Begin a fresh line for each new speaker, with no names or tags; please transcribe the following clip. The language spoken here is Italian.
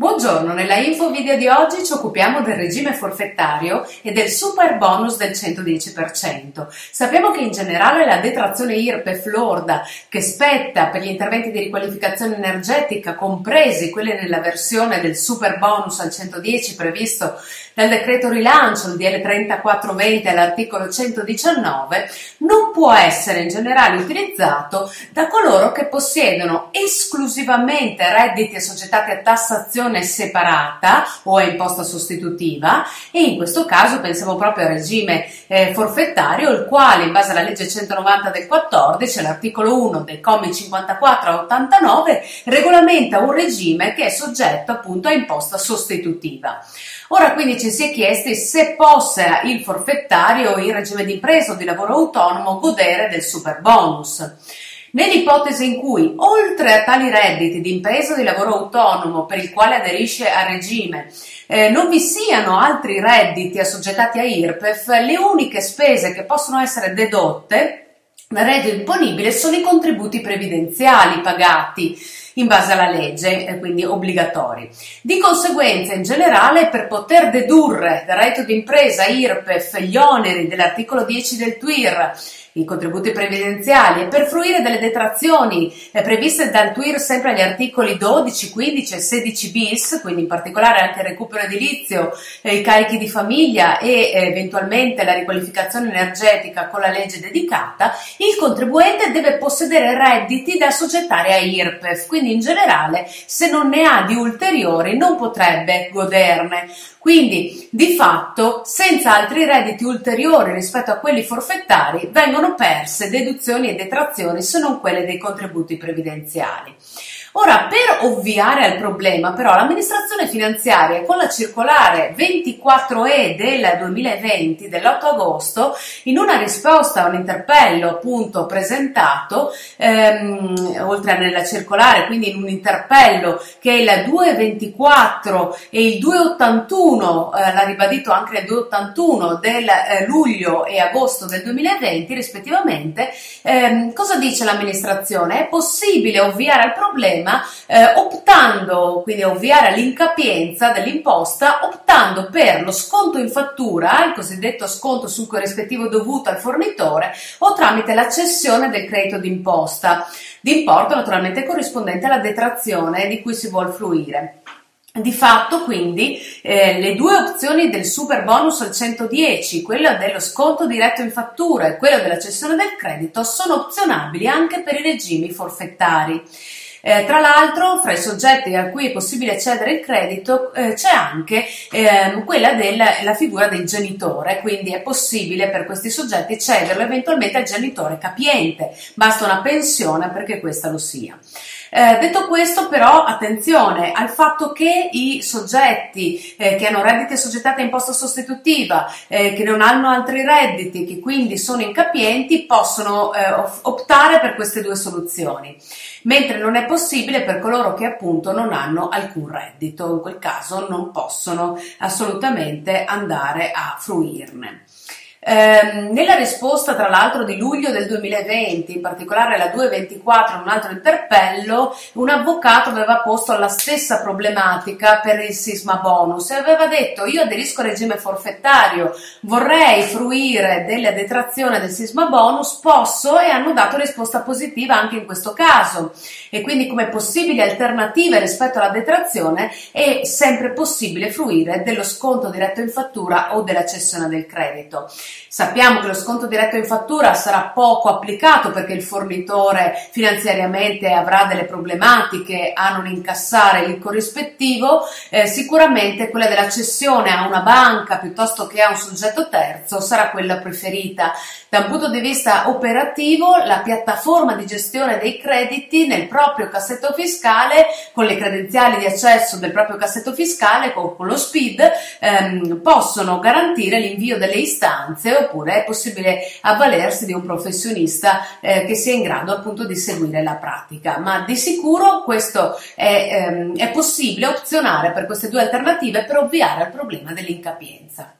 Buongiorno, nella info video di oggi ci occupiamo del regime forfettario e del super bonus del 110%. Sappiamo che in generale la detrazione IRPEF lorda che spetta per gli interventi di riqualificazione energetica, compresi quelli nella versione del super bonus al 110 previsto dal decreto rilancio, il DL 3420 all'articolo 119, non può essere in generale utilizzato da coloro che possiedono esclusivamente redditi assoggettati a tassazione separata o a imposta sostitutiva e in questo caso pensiamo proprio al regime eh, forfettario, il quale in base alla legge 190 del 14, all'articolo 1 dei commi 54 a 89, regolamenta un regime che è soggetto appunto a imposta sostitutiva. Ora quindi ci si è chiesti se possa il forfettario in regime di impresa o di lavoro autonomo godere del super bonus. Nell'ipotesi in cui, oltre a tali redditi di impresa o di lavoro autonomo per il quale aderisce a regime, eh, non vi siano altri redditi assoggettati a IRPEF, le uniche spese che possono essere dedotte dal reddito imponibile sono i contributi previdenziali pagati in base alla legge, eh, quindi obbligatori. Di conseguenza, in generale, per poter dedurre dal reddito d'impresa IRPEF gli oneri dell'articolo 10 del TWIR i contributi previdenziali e per fruire delle detrazioni eh, previste dal TWIR sempre agli articoli 12, 15 e 16 bis, quindi in particolare anche il recupero edilizio, eh, i carichi di famiglia e eh, eventualmente la riqualificazione energetica con la legge dedicata, il contribuente deve possedere redditi da soggettare a IRPEF, quindi in generale se non ne ha di ulteriori non potrebbe goderne. Quindi, di fatto, senza altri redditi ulteriori rispetto a quelli forfettari, vengono perse deduzioni e detrazioni se non quelle dei contributi previdenziali. Ora, per ovviare al problema, però, l'amministrazione finanziaria con la circolare 24E del 2020 dell'8 agosto, in una risposta a un interpello appunto presentato, ehm, oltre nella circolare, quindi in un interpello che è il 224 e il 281, eh, l'ha ribadito anche il 281 del eh, luglio e agosto del 2020 rispettivamente, ehm, cosa dice l'amministrazione? È possibile ovviare al problema sistema eh, optando, quindi ovviare all'incapienza dell'imposta, optando per lo sconto in fattura, il cosiddetto sconto sul corrispettivo dovuto al fornitore o tramite la cessione del credito d'imposta, di importo naturalmente corrispondente alla detrazione di cui si vuole fruire. Di fatto, quindi, eh, le due opzioni del super bonus al 110, quello dello sconto diretto in fattura e quello della cessione del credito, sono opzionabili anche per i regimi forfettari. Eh, tra l'altro, fra i soggetti a cui è possibile cedere il credito eh, c'è anche eh, quella della figura del genitore, quindi è possibile per questi soggetti cederlo eventualmente al genitore capiente, basta una pensione perché questa lo sia. Eh, detto questo, però, attenzione al fatto che i soggetti eh, che hanno redditi assoggettati a imposta sostitutiva, eh, che non hanno altri redditi, che quindi sono incapienti, possono eh, optare per queste due soluzioni, mentre non è possibile per coloro che appunto non hanno alcun reddito, in quel caso non possono assolutamente andare a fruirne. Eh, nella risposta, tra l'altro, di luglio del 2020, in particolare la 224, in un altro interpello, un avvocato aveva posto la stessa problematica per il sisma bonus e aveva detto: Io aderisco al regime forfettario, vorrei fruire della detrazione del sisma bonus, posso? E hanno dato risposta positiva anche in questo caso. E quindi, come possibili alternative rispetto alla detrazione, è sempre possibile fruire dello sconto diretto in fattura o della cessione del credito. Sappiamo che lo sconto diretto in fattura sarà poco applicato perché il fornitore finanziariamente avrà delle problematiche a non incassare il corrispettivo, eh, sicuramente quella della cessione a una banca piuttosto che a un soggetto terzo sarà quella preferita. Da un punto di vista operativo, la piattaforma di gestione dei crediti nel proprio cassetto fiscale, con le credenziali di accesso del proprio cassetto fiscale, con, con lo SPID, ehm, possono garantire l'invio delle istanze istanze oppure è possibile avvalersi di un professionista eh, che sia in grado appunto di seguire la pratica. Ma di sicuro questo è, ehm, è possibile opzionare per queste due alternative per ovviare al problema dell'incapienza.